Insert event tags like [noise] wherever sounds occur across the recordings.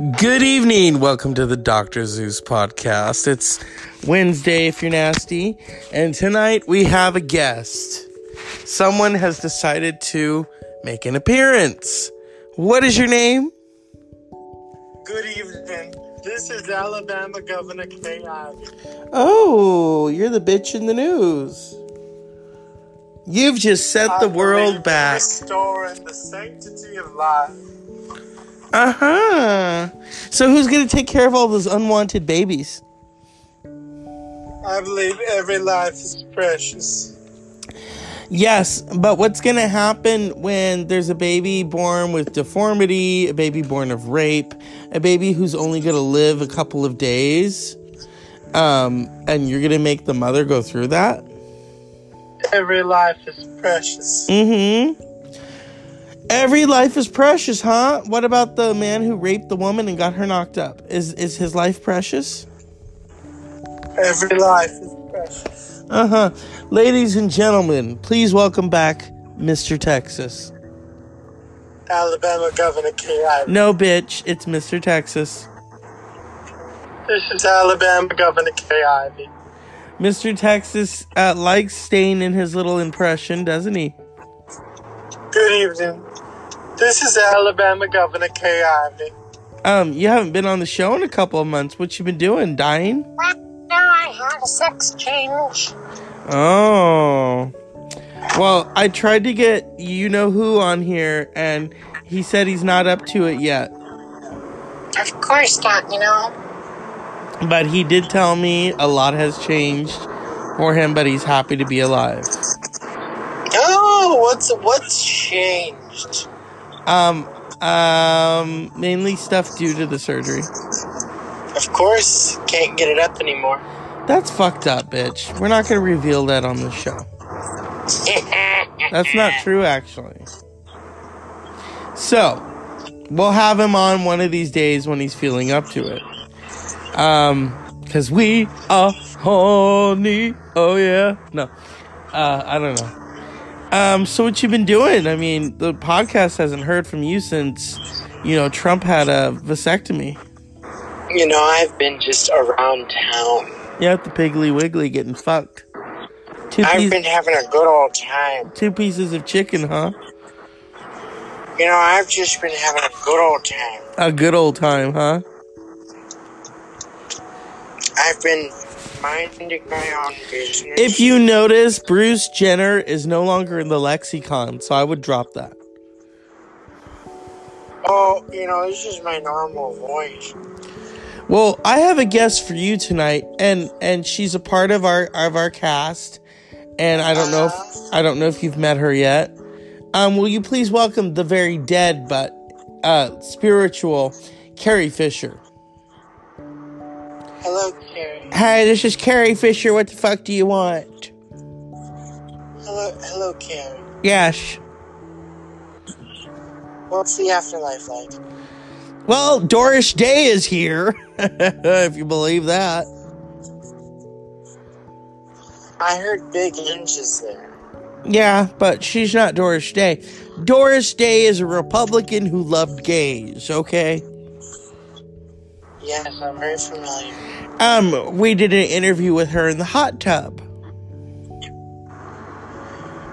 Good evening. Welcome to the Dr. Zeus podcast. It's Wednesday if you're nasty. And tonight we have a guest. Someone has decided to make an appearance. What is your name? Good evening. This is Alabama Governor Kay Ivey. Oh, you're the bitch in the news. You've just set the I believe world back. Restoring the sanctity of life. Uh huh. So who's gonna take care of all those unwanted babies? I believe every life is precious. Yes, but what's gonna happen when there's a baby born with deformity, a baby born of rape, a baby who's only gonna live a couple of days, um, and you're gonna make the mother go through that? Every life is precious. Mm-hmm. Every life is precious, huh? What about the man who raped the woman and got her knocked up? Is is his life precious? Every life is precious. Uh huh. Ladies and gentlemen, please welcome back Mr. Texas. Alabama Governor Kay Ivey. No, bitch, it's Mr. Texas. This is Alabama Governor Kay Ivey. Mr. Texas uh, likes staying in his little impression, doesn't he? Good evening. This is Alabama Governor Kay Ivey. Um, you haven't been on the show in a couple of months. What you been doing? Dying? No, I had a sex change. Oh. Well, I tried to get you know who on here, and he said he's not up to it yet. Of course not, you know. But he did tell me a lot has changed for him, but he's happy to be alive. What's what's changed? Um, um, mainly stuff due to the surgery. Of course, can't get it up anymore. That's fucked up, bitch. We're not gonna reveal that on the show. That's not [laughs] true, actually. So, we'll have him on one of these days when he's feeling up to it. Um, cause we are horny. Oh yeah. No, uh, I don't know. Um, so what you been doing? I mean, the podcast hasn't heard from you since, you know, Trump had a vasectomy. You know, I've been just around town. Yeah, the Piggly Wiggly getting fucked. Two, I've piece- been having a good old time. two pieces of chicken, huh? You know, I've just been having a good old time. A good old time, huh? I've been minding my own business. If you notice, Bruce Jenner is no longer in the lexicon, so I would drop that. Oh, you know, this is my normal voice. Well, I have a guest for you tonight, and and she's a part of our of our cast, and I don't know if I don't know if you've met her yet. Um, will you please welcome the very dead but uh, spiritual Carrie Fisher? Hello. Hi, this is Carrie Fisher. What the fuck do you want? Hello, hello, Carrie. Yes. What's the afterlife like? Well, Doris Day is here, [laughs] if you believe that. I heard big inches there. Yeah, but she's not Doris Day. Doris Day is a Republican who loved gays, okay? Yes, I'm very familiar. Um, we did an interview with her in the hot tub.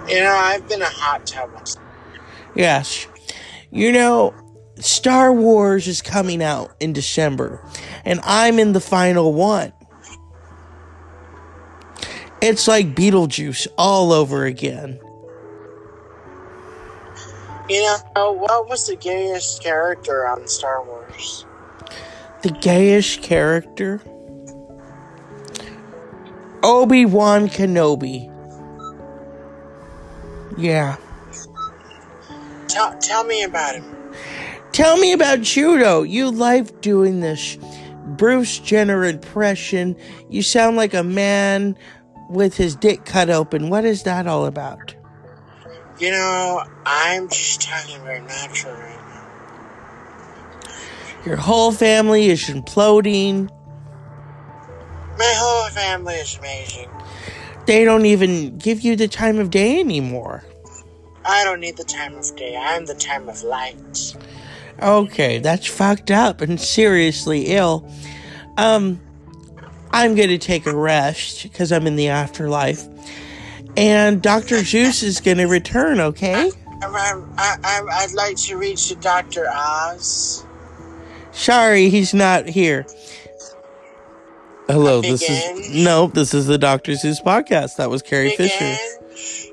You know, I've been a hot tub. Yes. You know, Star Wars is coming out in December, and I'm in the final one. It's like Beetlejuice all over again. You know, what was the gayest character on Star Wars? The gayish character? Obi Wan Kenobi. Yeah. Tell, tell me about him. Tell me about judo. You like doing this Bruce Jenner impression. You sound like a man with his dick cut open. What is that all about? You know, I'm just talking very natural right now. Your whole family is imploding. My whole family is amazing. They don't even give you the time of day anymore. I don't need the time of day. I'm the time of light. Okay, that's fucked up and seriously ill. Um, I'm gonna take a rest because I'm in the afterlife, and Doctor Zeus is gonna return. Okay. I, I, I, I'd like to reach to Dr. Oz. Sorry, he's not here. Hello, this is Ange? no, this is the Doctor Zeus podcast. That was Carrie Big Fisher. Ange.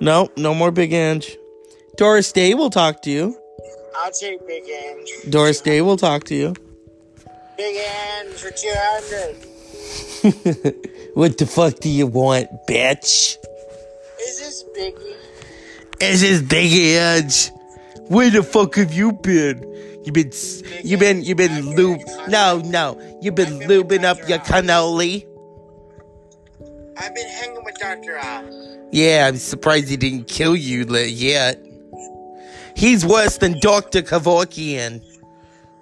No, no more Big Ange. Doris Day will talk to you. I'll take Big Ange. Doris Day will talk to you. Big Ange for 200. [laughs] what the fuck do you want, bitch? Is this Biggie? Is this Big Ange? Where the fuck have you been? You been, you've been, you've been lube? No, no, you've been lubing up your cannoli. I've been hanging with Dr. Oz. Yeah, I'm surprised he didn't kill you yet. He's worse than Dr. Kevorkian.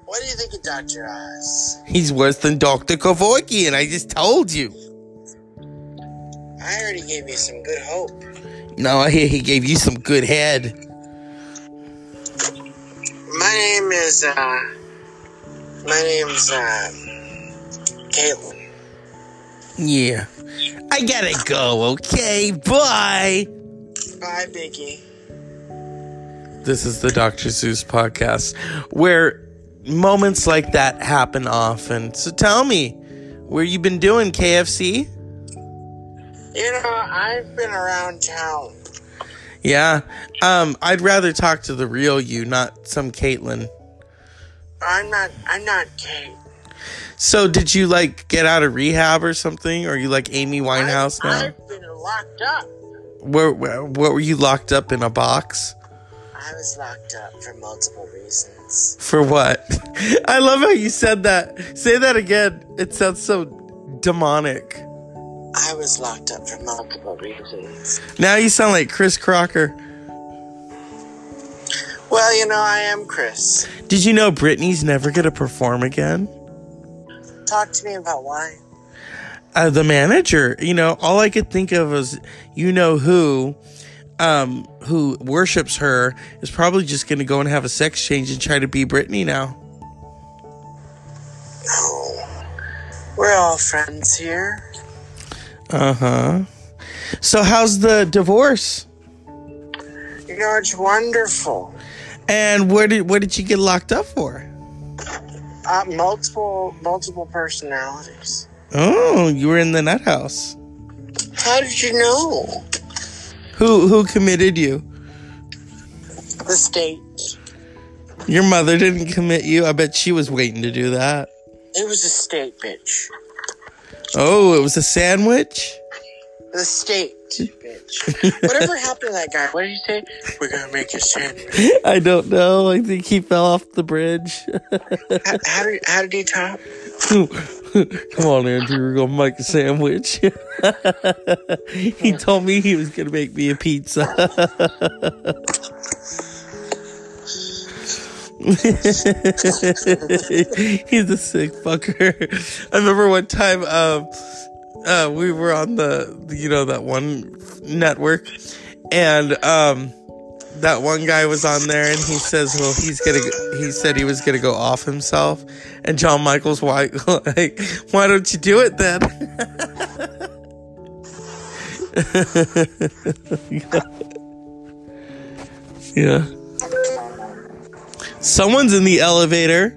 What do you think of Dr. Oz? He's worse than Dr. Kevorkian. I just told you. I already gave you some good hope. No, I hear he gave you some good head. My name is, uh, my name's, uh, Caitlyn. Yeah. I gotta go, okay? Bye. Bye, Biggie. This is the Dr. Zeus podcast where moments like that happen often. So tell me, where you been doing, KFC? You know, I've been around town. Yeah. Um, I'd rather talk to the real you, not some Caitlyn. I'm not, I'm not Kate. So did you like get out of rehab or something? Or you like Amy Winehouse I've, now? I've been locked up. Where, where what were you locked up in a box? I was locked up for multiple reasons. For what? [laughs] I love how you said that. Say that again. It sounds so demonic. I was locked up for multiple reasons. Now you sound like Chris Crocker. Well, you know, I am Chris. Did you know Britney's never gonna perform again? Talk to me about why. Uh, the manager, you know, all I could think of was, you know who, um, who worships her is probably just gonna go and have a sex change and try to be Britney now. No. We're all friends here. Uh huh. So how's the divorce? You know, it's wonderful. And where did what did you get locked up for? Uh, multiple, multiple personalities. Oh, you were in the nut house. How did you know? Who who committed you? The state. Your mother didn't commit you. I bet she was waiting to do that. It was a state, bitch. Oh, it was a sandwich. The state, [laughs] bitch. Whatever happened to that guy? What did he say? We're gonna make a sandwich. I don't know. I think he fell off the bridge. How, how did how did he top? [laughs] Come on, Andrew. We're gonna make a sandwich. [laughs] he told me he was gonna make me a pizza. [laughs] He's a sick fucker. I remember one time, um, uh, we were on the, you know, that one network, and um, that one guy was on there, and he says, "Well, he's gonna," he said he was gonna go off himself, and John Michaels, why, [laughs] like, why don't you do it then? [laughs] yeah. Someone's in the elevator.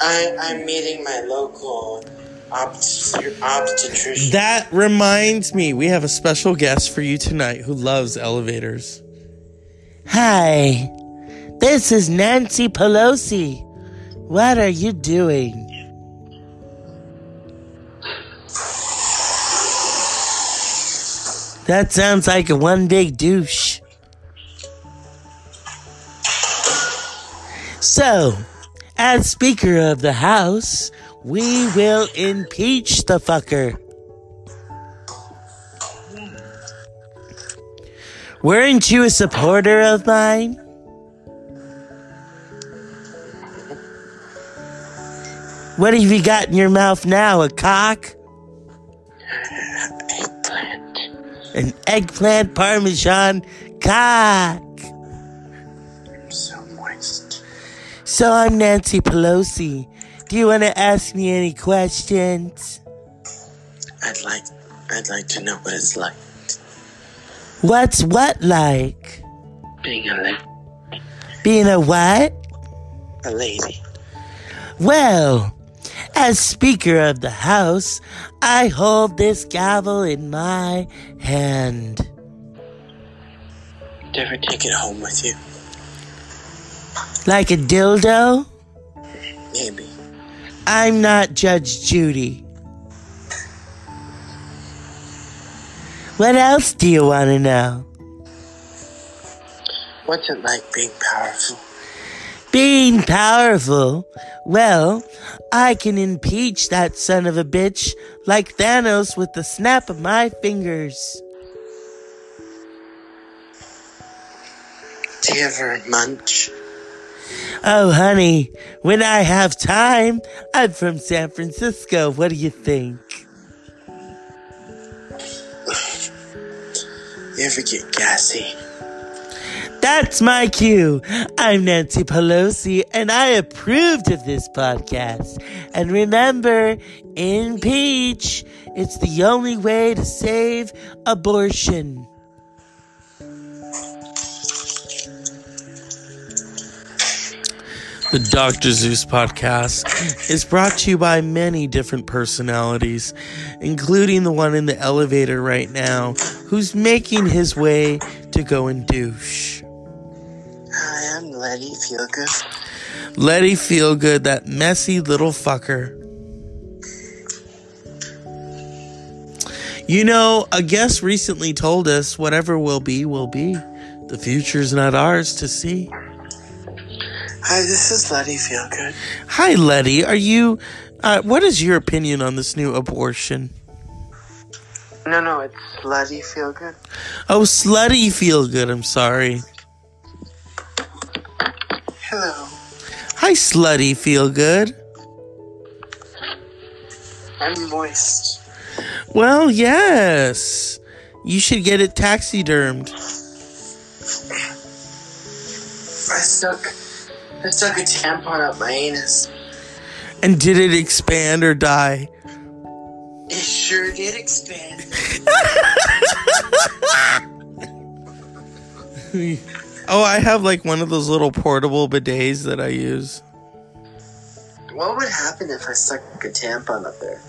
I I'm meeting my local obst- obstetrician. That reminds me, we have a special guest for you tonight who loves elevators. Hi, this is Nancy Pelosi. What are you doing? That sounds like a one big douche. So, as Speaker of the House, we will impeach the fucker. Weren't you a supporter of mine? What have you got in your mouth now? A cock? Eggplant. An eggplant parmesan cock? I'm so So I'm Nancy Pelosi. Do you want to ask me any questions? I'd like, I'd like to know what it's like What's what like? being a, la- Being a what? a lady. Well, as Speaker of the House, I hold this gavel in my hand. Do you ever take it home with you? Like a dildo? Maybe. I'm not Judge Judy. What else do you want to know? What's it like being powerful? Being powerful? Well, I can impeach that son of a bitch like Thanos with the snap of my fingers. Do you ever munch? Oh, honey, when I have time, I'm from San Francisco. What do you think? [sighs] You ever get gassy? That's my cue. I'm Nancy Pelosi, and I approved of this podcast. And remember, impeach. It's the only way to save abortion. The Dr. Zeus podcast is brought to you by many different personalities, including the one in the elevator right now who's making his way to go and douche. Hi, I'm Letty Feelgood. Letty Feelgood, that messy little fucker. You know, a guest recently told us whatever will be, will be. The future's not ours to see. Hi, this is Letty Feelgood. Hi, Letty. Are you. Uh, what is your opinion on this new abortion? No, no, it's Letty Feelgood. Oh, slutty Feelgood. I'm sorry. Hello. Hi, slutty Feelgood. I'm moist. Well, yes. You should get it taxidermed. I stuck, I stuck a tampon up my anus. And did it expand or die? It sure did expand. [laughs] Oh, I have like one of those little portable bidets that I use. What would happen if I stuck a tampon up there?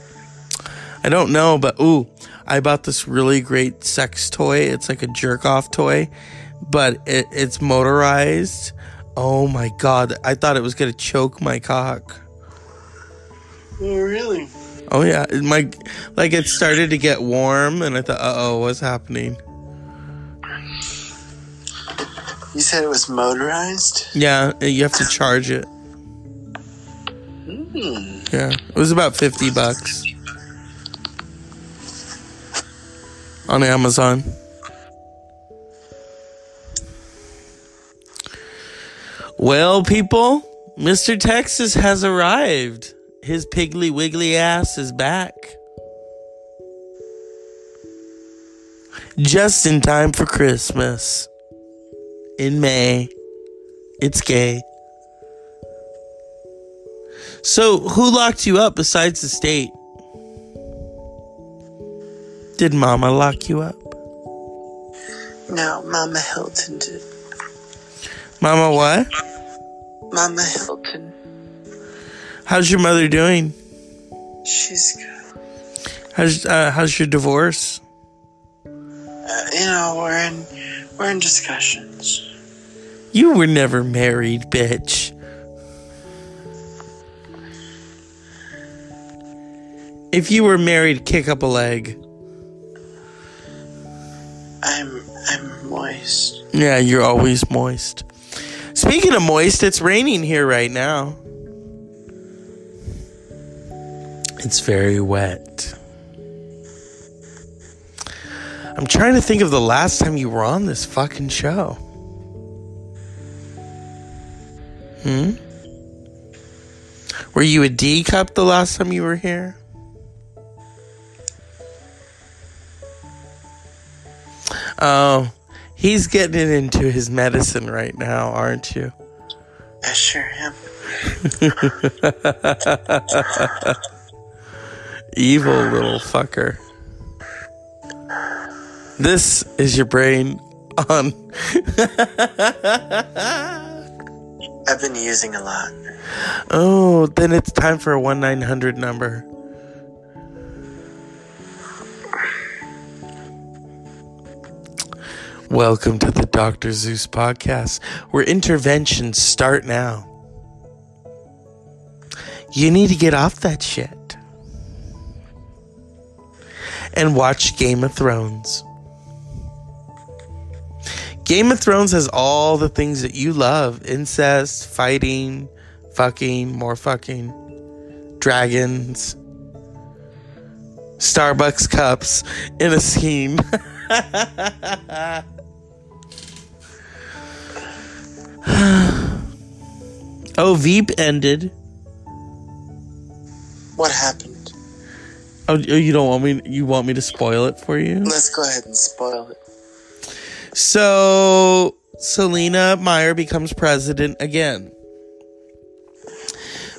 I don't know, but ooh, I bought this really great sex toy. It's like a jerk off toy, but it, it's motorized. Oh my god, I thought it was gonna choke my cock. Oh, really? Oh yeah, my like it started to get warm, and I thought, uh oh, what's happening? You said it was motorized? Yeah, you have to charge it. Hmm. Yeah, it was about fifty bucks on Amazon. Well, people, Mr. Texas has arrived. His piggly wiggly ass is back. Just in time for Christmas. In May. It's gay. So, who locked you up besides the state? Did Mama lock you up? No, Mama Hilton did. Mama, what? Mama Hilton. How's your mother doing? She's good. How's uh, how's your divorce? Uh, you know, we're in we're in discussions. You were never married, bitch. If you were married, kick up a leg. I'm I'm moist. Yeah, you're always moist. Speaking of moist, it's raining here right now. It's very wet. I'm trying to think of the last time you were on this fucking show. Hmm? Were you a D cup the last time you were here? Oh, he's getting it into his medicine right now, aren't you? I sure am. [laughs] Evil little fucker. This is your brain on. I've been using a lot. [laughs] Oh, then it's time for a 1 900 number. Welcome to the Dr. Zeus podcast, where interventions start now. You need to get off that shit and watch Game of Thrones. Game of Thrones has all the things that you love incest, fighting, fucking, more fucking, dragons, Starbucks cups in a scene. [laughs] oh, Veep ended. What happened? Oh, you don't want me? You want me to spoil it for you? Let's go ahead and spoil it. So Selina Meyer becomes president again.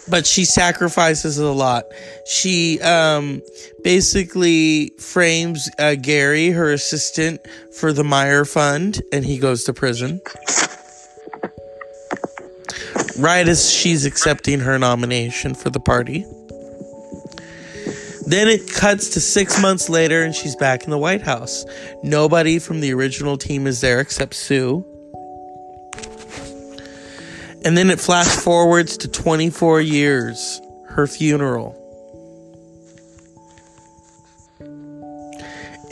But she sacrifices a lot. She um, basically frames uh, Gary, her assistant, for the Meyer Fund, and he goes to prison. Right as she's accepting her nomination for the party. Then it cuts to six months later, and she's back in the White House. Nobody from the original team is there except Sue. And then it flash forwards to 24 years, her funeral.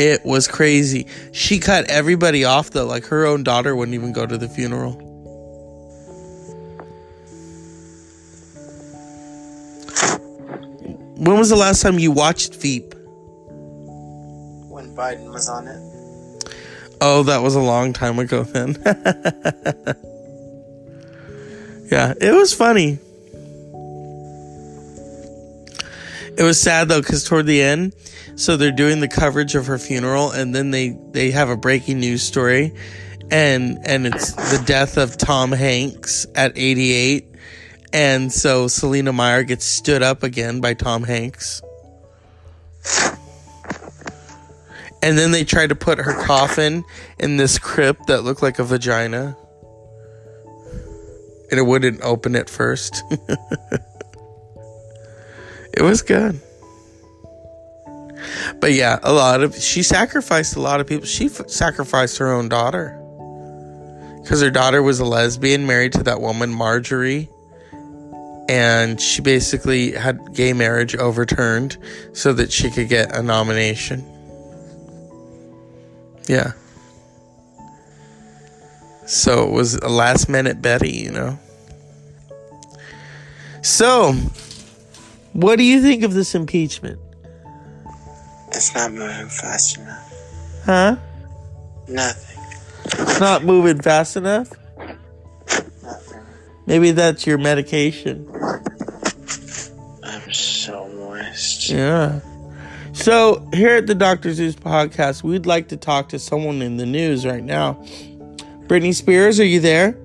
It was crazy. She cut everybody off though, like her own daughter wouldn't even go to the funeral. When was the last time you watched Veep? When Biden was on it. Oh, that was a long time ago then. [laughs] yeah, it was funny. It was sad though cuz toward the end, so they're doing the coverage of her funeral and then they they have a breaking news story and and it's the death of Tom Hanks at 88 and so Selina Meyer gets stood up again by Tom Hanks. And then they tried to put her coffin in this crypt that looked like a vagina. And it wouldn't open at first. [laughs] it was good. But yeah, a lot of she sacrificed a lot of people. She f- sacrificed her own daughter. Cuz her daughter was a lesbian married to that woman Marjorie and she basically had gay marriage overturned so that she could get a nomination. Yeah. So it was a last minute Betty, you know. So, what do you think of this impeachment? It's not moving fast enough. Huh? Nothing. It's not moving fast enough? Maybe that's your medication. I'm so moist. Yeah. So, here at the Dr. Zeus podcast, we'd like to talk to someone in the news right now. Britney Spears, are you there?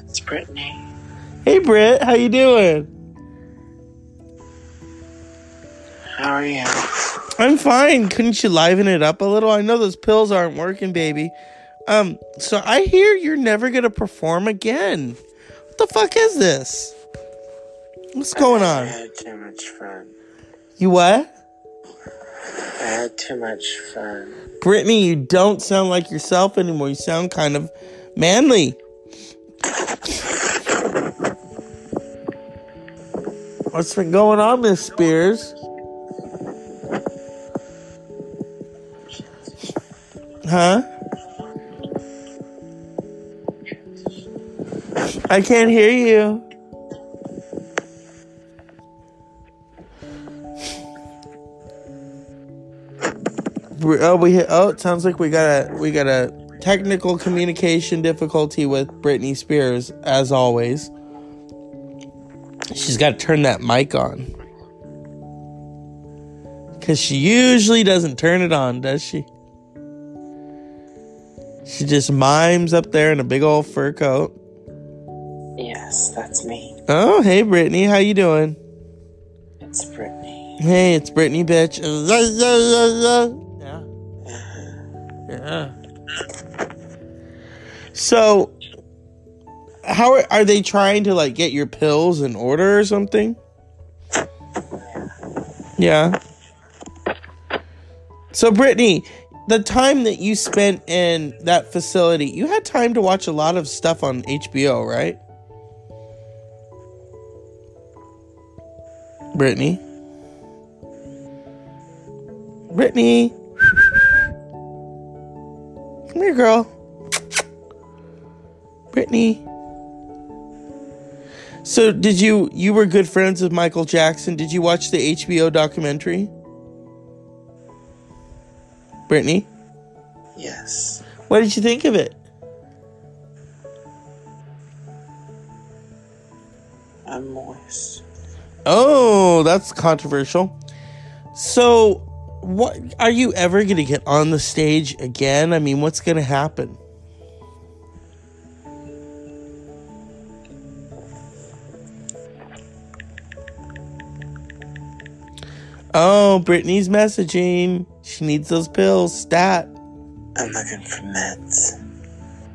It's Britney. Hey, Britt, how you doing? How are you? I'm fine. Couldn't you liven it up a little? I know those pills aren't working, baby. Um, so I hear you're never gonna perform again. What the fuck is this? What's going I on? had too much fun. You what? I had too much fun. Britney, you don't sound like yourself anymore. You sound kind of manly. What's been going on, Miss Spears? Huh? I can't hear you. Oh, we hit. Oh, it sounds like we got a we got a technical communication difficulty with Britney Spears, as always. She's got to turn that mic on because she usually doesn't turn it on, does she? She just mimes up there in a big old fur coat. Yes, that's me. Oh, hey Britney, how you doing? It's Britney. Hey, it's Britney, bitch. Yeah. Yeah. So, how are, are they trying to like get your pills in order or something? Yeah. So, Britney, the time that you spent in that facility, you had time to watch a lot of stuff on HBO, right? Britney. Britney. Come here, girl. Britney. So, did you you were good friends with Michael Jackson? Did you watch the HBO documentary? Britney, Yes. what did you think of it? I'm moist. Oh, that's controversial. So, what are you ever going to get on the stage again? I mean, what's going to happen? Oh, Britney's messaging. She needs those pills. Stat. I'm looking for meds.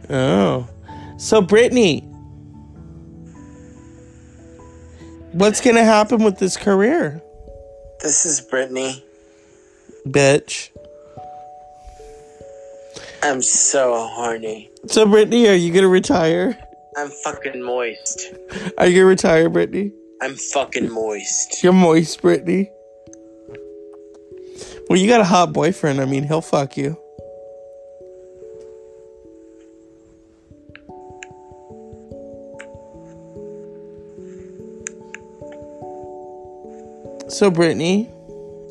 Oh. So, Britney, what's to happen with this career? This is Britney. Bitch. I'm so horny. So, Britney, are you to retire? I'm fucking moist. Are you to retire, Britney? I'm fucking moist. You're moist, Britney. Well, you got a hot boyfriend. I mean, he'll fuck you. So, Britney,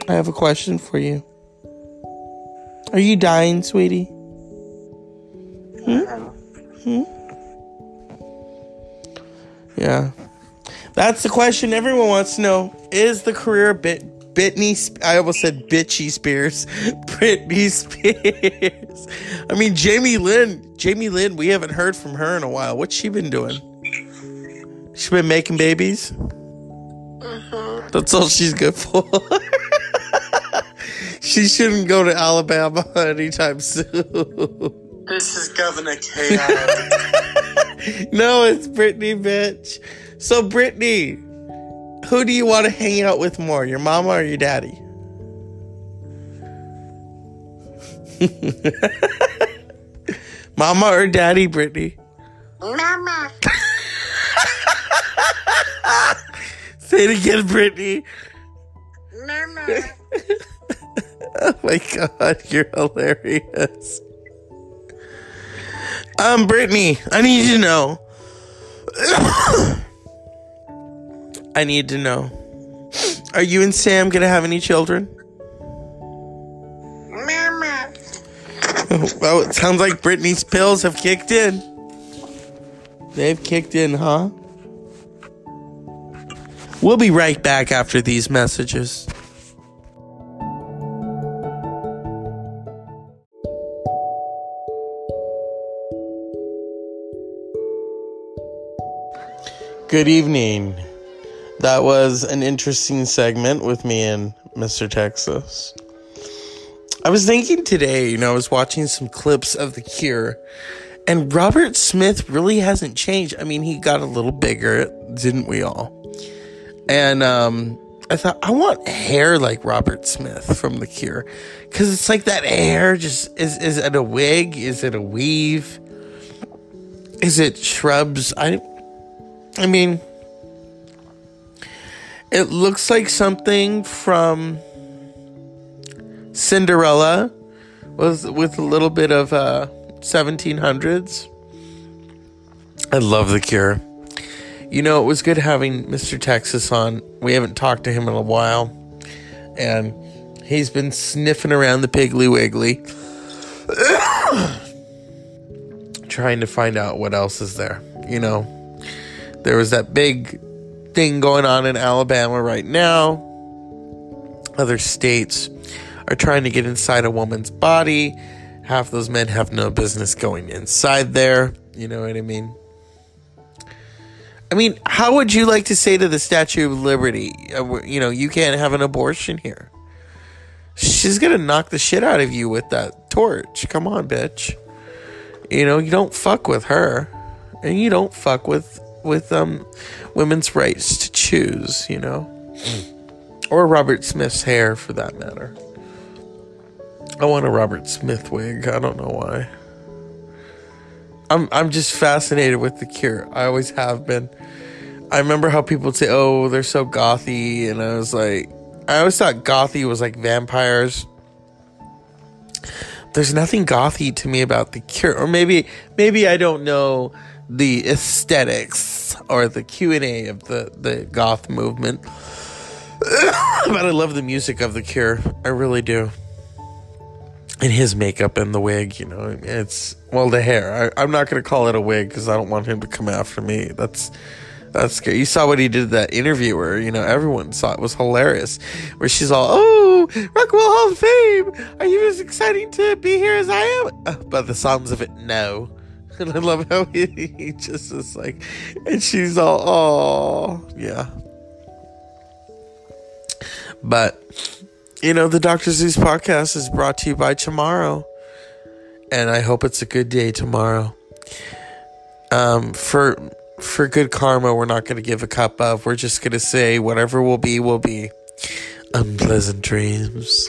I have a question for you. Are you dying, sweetie? Hmm? hmm? Yeah. That's the question everyone wants to know. Is the career Bit Britney I almost said bitchy Spears. [laughs] Britney Spears. I mean Jamie Lynn. Jamie Lynn, we haven't heard from her in a while. What's she been doing? She been making babies? That's all she's good for. [laughs] she shouldn't go to Alabama anytime soon. This is Governor Chaos. [laughs] no, it's Britney, bitch. So, Britney, who do you want to hang out with more, your mama or your daddy? [laughs] mama or daddy, Britney? Mama. Say it again, Britney. Mama. [laughs] Oh my god, you're hilarious. Um, Britney, I need you to know. [coughs] I need to know. Are you and Sam gonna have any children? Mama. Well, it sounds like Britney's pills have kicked in. They've kicked in, huh? We'll be right back after these messages. Good evening. That was an interesting segment with me and Mr. Texas. I was thinking today, you know, I was watching some clips of The Cure, and Robert Smith really hasn't changed. I mean, he got a little bigger, didn't we all? And um, I thought, I want hair like Robert Smith from The Cure. Because it's like that hair just is, is it a wig? Is it a weave? Is it shrubs? I, I mean, it looks like something from Cinderella with with a little bit of uh 1700s. I love the cure. You know, it was good having Mr. Texas on. We haven't talked to him in a while. And he's been sniffing around the Piggly Wiggly. [coughs] trying to find out what else is there. You know, there was that big thing going on in Alabama right now. Other states are trying to get inside a woman's body. Half those men have no business going inside there. You know what I mean? I mean, how would you like to say to the Statue of Liberty, uh, you know, you can't have an abortion here? She's gonna knock the shit out of you with that torch. Come on, bitch. You know, you don't fuck with her, and you don't fuck with with um women's rights to choose. You know, or Robert Smith's hair for that matter. I want a Robert Smith wig. I don't know why. I'm I'm just fascinated with the Cure. I always have been. I remember how people would say, "Oh, they're so gothy," and I was like, I always thought gothy was like vampires. There's nothing gothy to me about the Cure, or maybe maybe I don't know the aesthetics or the Q and A of the the goth movement, [coughs] but I love the music of the Cure. I really do and his makeup and the wig, you know, it's well the hair. I, am not gonna call it a wig because I don't want him to come after me. That's that's scary. You saw what he did that interview where you know everyone saw it was hilarious, where she's all, "Oh, Rock'n'Roll Hall of Fame, are you as exciting to be here as I am?" Uh, but the sounds of it, no. [laughs] And I love how he, he just is like, and she's all, "Oh, yeah." But you know, the Dr. Zeus podcast is brought to you by tomorrow. And I hope it's a good day tomorrow. Um, for for good karma, we're not going to give a cup of. We're just going to say whatever will be, will be. Unpleasant dreams.